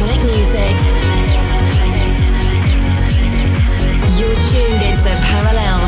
electronic music. You're tuned into Parallel.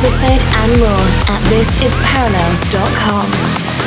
Episode and more at thisisparallels.com.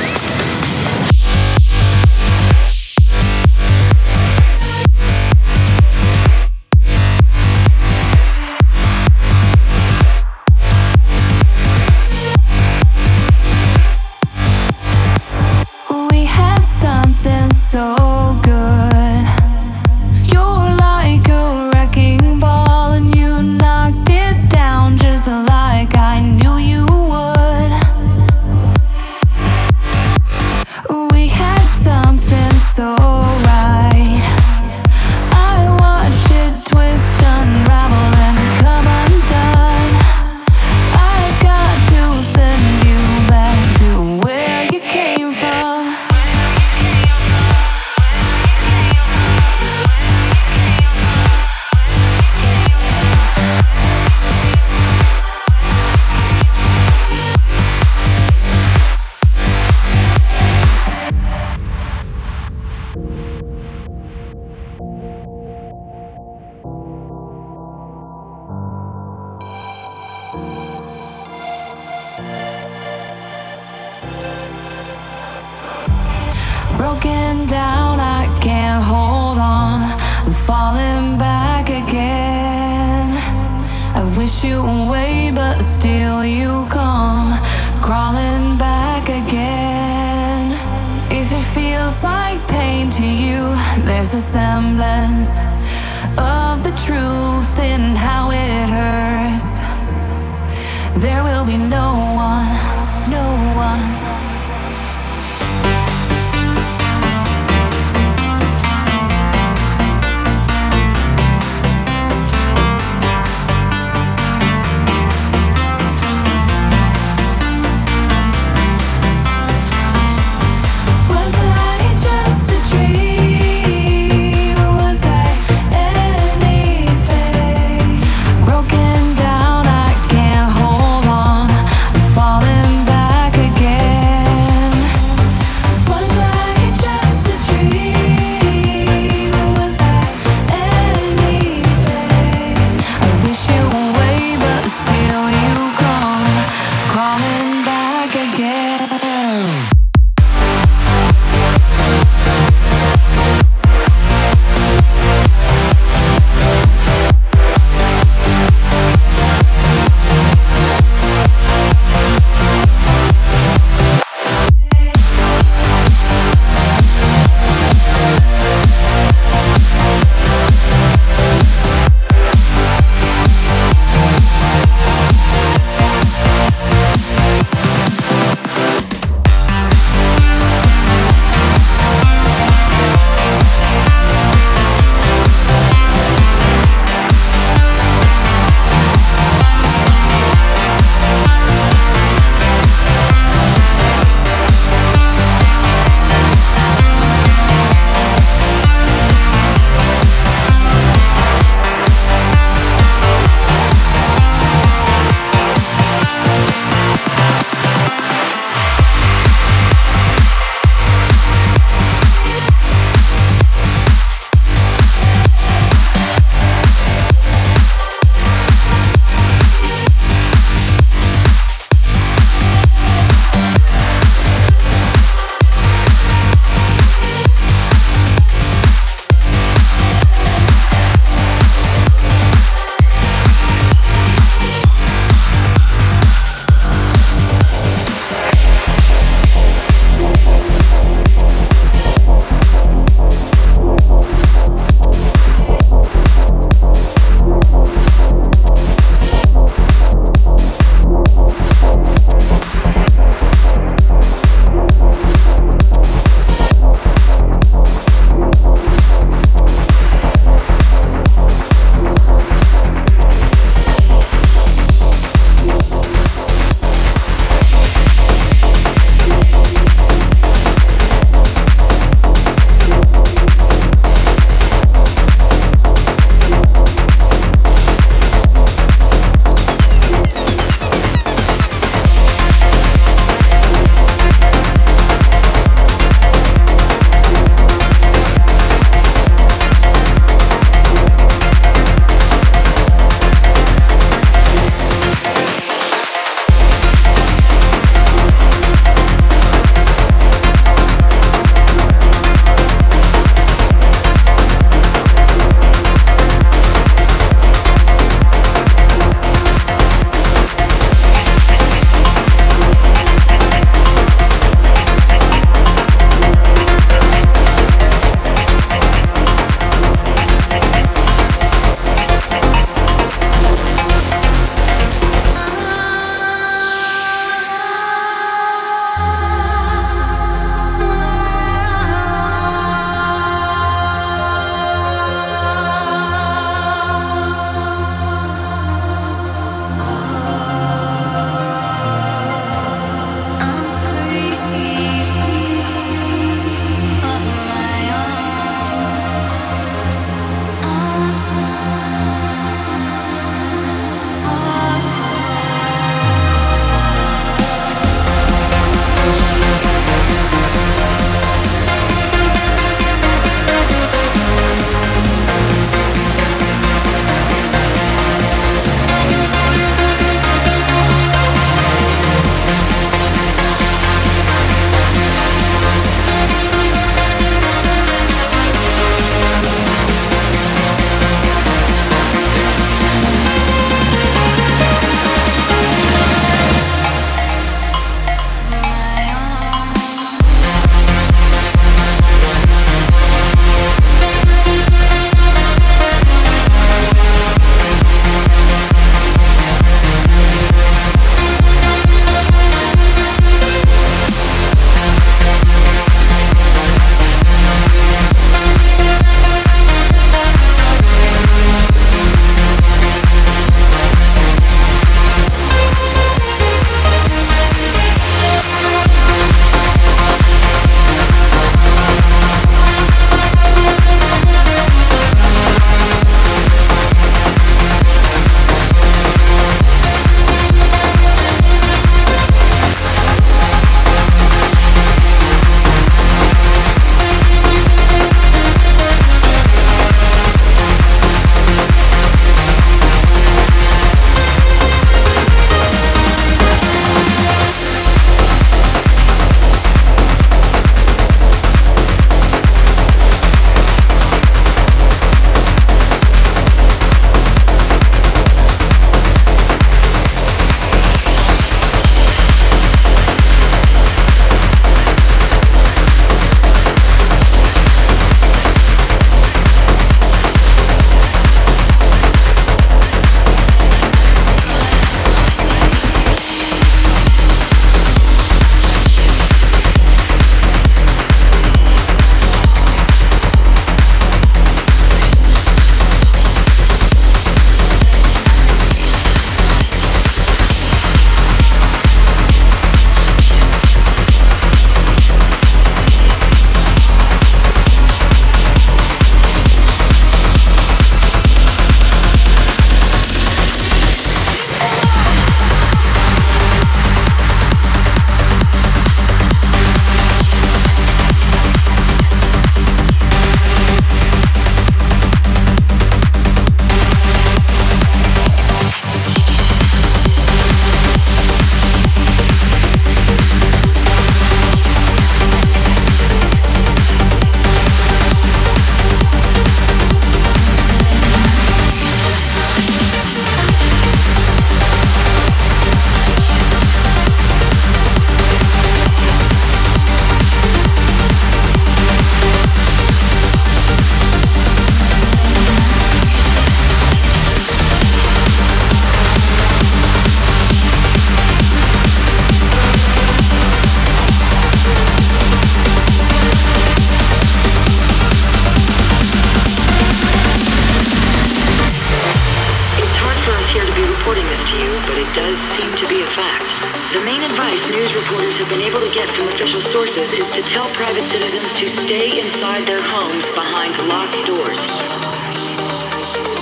but it does seem to be a fact. The main advice news reporters have been able to get from official sources is to tell private citizens to stay inside their homes behind locked doors.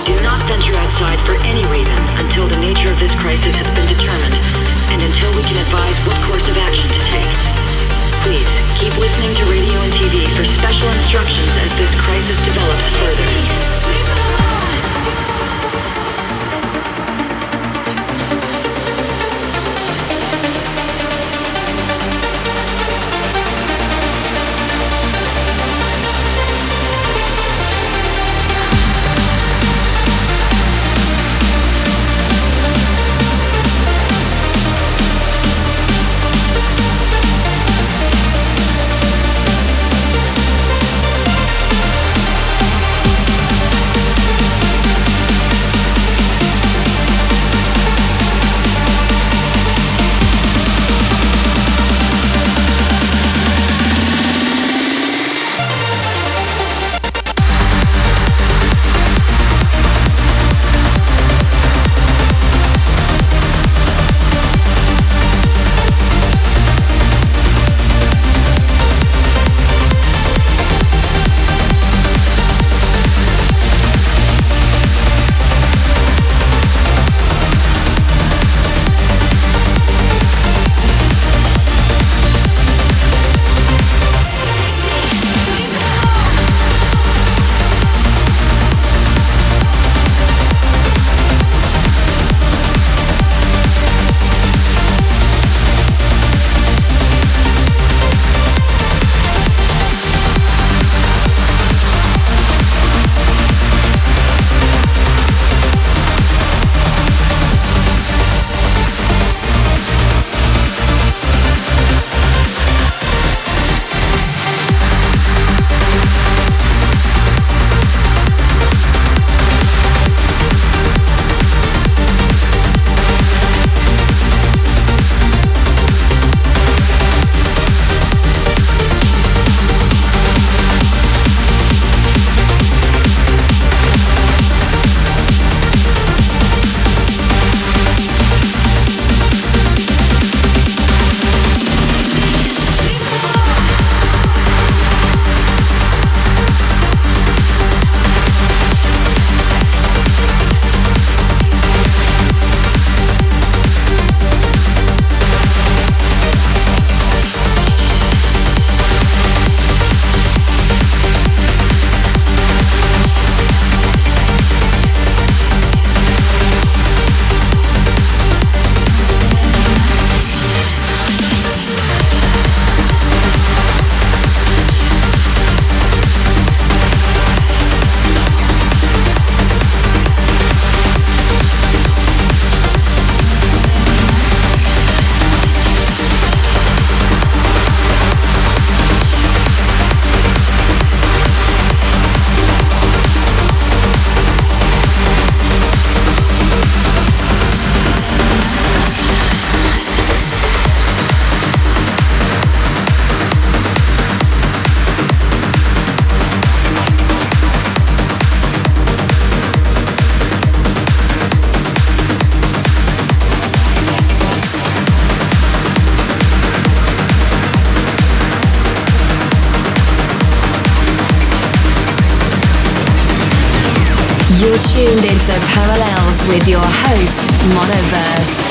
Do not venture outside for any reason until the nature of this crisis has been determined and until we can advise what course of action to take. Please keep listening to radio and TV for special instructions as this crisis develops further. Tuned into Parallels with your host, Monoverse.